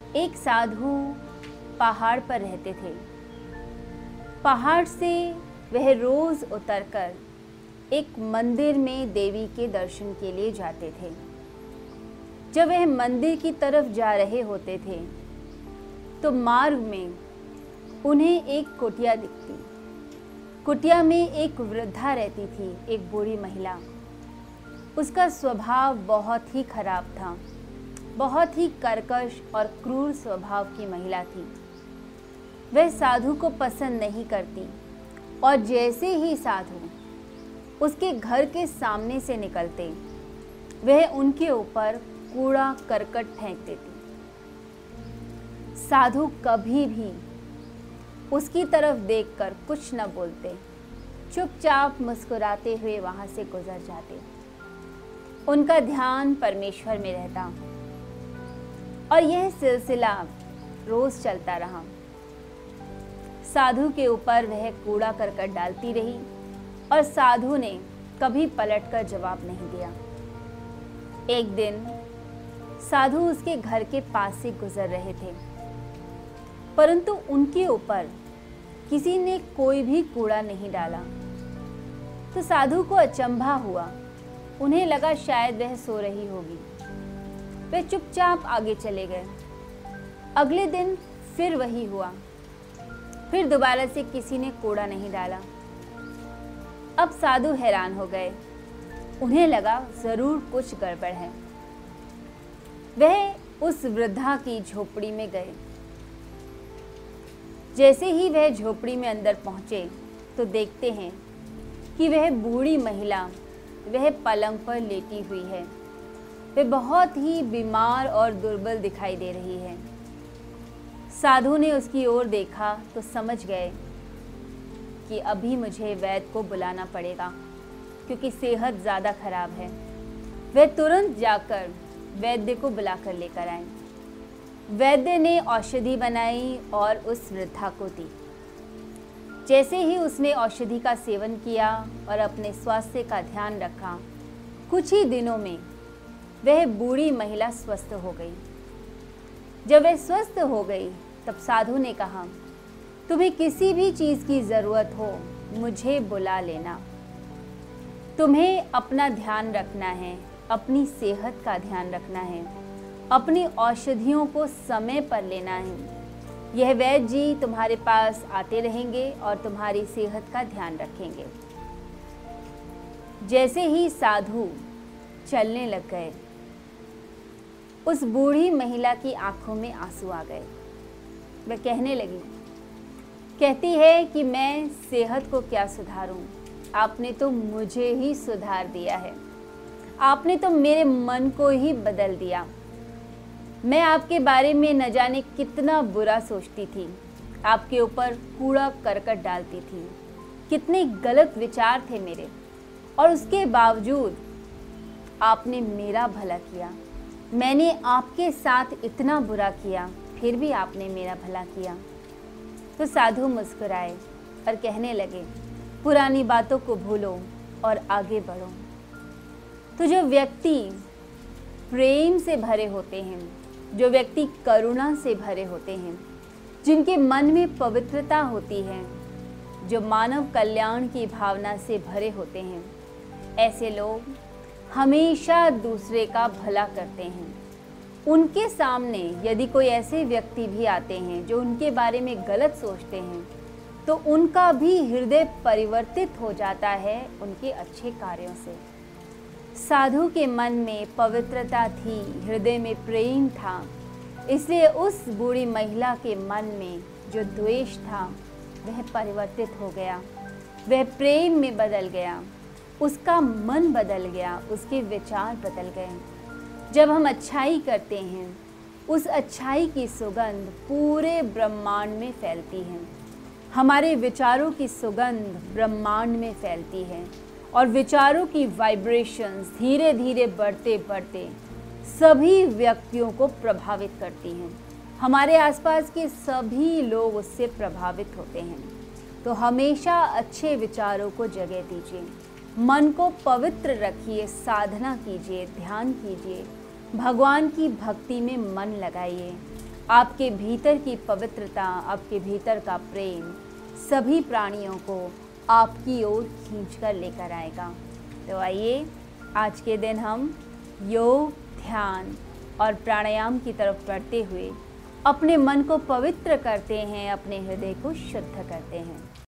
एक साधु पहाड़ पर रहते थे। पहाड़ से वह रोज उतरकर एक मंदिर में देवी के दर्शन के लिए जाते थे। जब वह मंदिर की तरफ़ जा रहे होते थे तो मार्ग में उन्हें एक कुटिया दिखती। कुटिया में एक वृद्धा रहती थी, एक बूढ़ी महिला। उसका स्वभाव बहुत ही खराब था। बहुत ही कर्कश और क्रूर स्वभाव की महिला थी। वह साधु को पसंद नहीं करती और जैसे ही साधु उसके घर के सामने से निकलते, वह उनके ऊपर कूड़ा करकट फेंक देती। साधु कभी भी उसकी तरफ़ देखकर कुछ न बोलते, चुपचाप मुस्कुराते हुए वहाँ से गुजर जाते। उनका ध्यान परमेश्वर में रहता। और यह सिलसिला रोज चलता रहा। साधु के ऊपर वह कूड़ा करकट डालती रही और साधु ने कभी पलट कर जवाब नहीं दिया। एक दिन साधु उसके घर के पास से गुजर रहे थे, परंतु उनके ऊपर किसी ने कोई भी कूड़ा नहीं डाला। तो साधु को अचंभा हुआ, उन्हें लगा शायद वह सो रही होगी। वे चुपचाप आगे चले गए। अगले दिन फिर वही हुआ। फिर दोबारा से किसी ने कूड़ा नहीं डाला। अब साधु हैरान हो गए। उन्हें लगा ज़रूर कुछ गड़बड़ है। वह उस वृद्धा की झोपड़ी में गए। जैसे ही वह झोपड़ी में अंदर पहुँचे तो देखते हैं कि वह बूढ़ी महिला, वह पलंग पर लेटी हुई है। वे बहुत ही बीमार और दुर्बल दिखाई दे रही है। साधु ने उसकी ओर देखा तो समझ गए कि अभी मुझे वैद्य को बुलाना पड़ेगा, क्योंकि सेहत ज़्यादा खराब है। वे तुरंत जाकर वैद्य को बुलाकर लेकर आए। वैद्य ने औषधि बनाई और उस वृद्धा को दी। जैसे ही उसने औषधि का सेवन किया और अपने स्वास्थ्य का ध्यान रखा, कुछ ही दिनों में वह बूढ़ी महिला स्वस्थ हो गई। जब वह स्वस्थ हो गई, तब साधु ने कहा, तुम्हें किसी भी चीज़ की ज़रूरत हो, मुझे बुला लेना। तुम्हें अपना ध्यान रखना है, अपनी सेहत का ध्यान रखना है, अपनी औषधियों को समय पर लेना है। यह वैद्य जी तुम्हारे पास आते रहेंगे और तुम्हारी सेहत का ध्यान रखेंगे। जैसे ही साधु चलने लग गए उस बूढ़ी महिला की आँखों में आँसू आ गए। वह कहने लगी, कहती है कि मैं सेहत को क्या सुधारूं? आपने तो मुझे ही सुधार दिया है। आपने तो मेरे मन को ही बदल दिया। मैं आपके बारे में न जाने कितना बुरा सोचती थी। आपके ऊपर कूड़ा करकट डालती थी। कितने गलत विचार थे मेरे। और उसके बावजूद आपने मेरा भला किया। मैंने आपके साथ इतना बुरा किया, फिर भी आपने मेरा भला किया। तो साधु मुस्कुराए और कहने लगे, पुरानी बातों को भूलो और आगे बढ़ो। तो जो व्यक्ति प्रेम से भरे होते हैं, जो व्यक्ति करुणा से भरे होते हैं, जिनके मन में पवित्रता होती है, जो मानव कल्याण की भावना से भरे होते हैं, ऐसे लोग हमेशा दूसरे का भला करते हैं। उनके सामने यदि कोई ऐसे व्यक्ति भी आते हैं जो उनके बारे में गलत सोचते हैं तो उनका भी हृदय परिवर्तित हो जाता है उनके अच्छे कार्यों से। साधु के मन में पवित्रता थी, हृदय में प्रेम था, इसलिए उस बूढ़ी महिला के मन में जो द्वेष था, वह परिवर्तित हो गया, वह प्रेम में बदल गया। उसका मन बदल गया, उसके विचार बदल गए। जब हम अच्छाई करते हैं, उस अच्छाई की सुगंध पूरे ब्रह्मांड में फैलती है। हमारे विचारों की सुगंध ब्रह्मांड में फैलती है और विचारों की वाइब्रेशंस धीरे धीरे बढ़ते बढ़ते सभी व्यक्तियों को प्रभावित करती हैं। हमारे आसपास के सभी लोग उससे प्रभावित होते हैं। तो हमेशा अच्छे विचारों को जगह दीजिए। मन को पवित्र रखिए, साधना कीजिए, ध्यान कीजिए। भगवान की भक्ति में मन लगाइए। आपके भीतर की पवित्रता, आपके भीतर का प्रेम, सभी प्राणियों को आपकी ओर खींच कर लेकर आएगा। तो आइए, आज के दिन हम योग, ध्यान और प्राणायाम की तरफ़ बढ़ते हुए अपने मन को पवित्र करते हैं, अपने हृदय को शुद्ध करते हैं।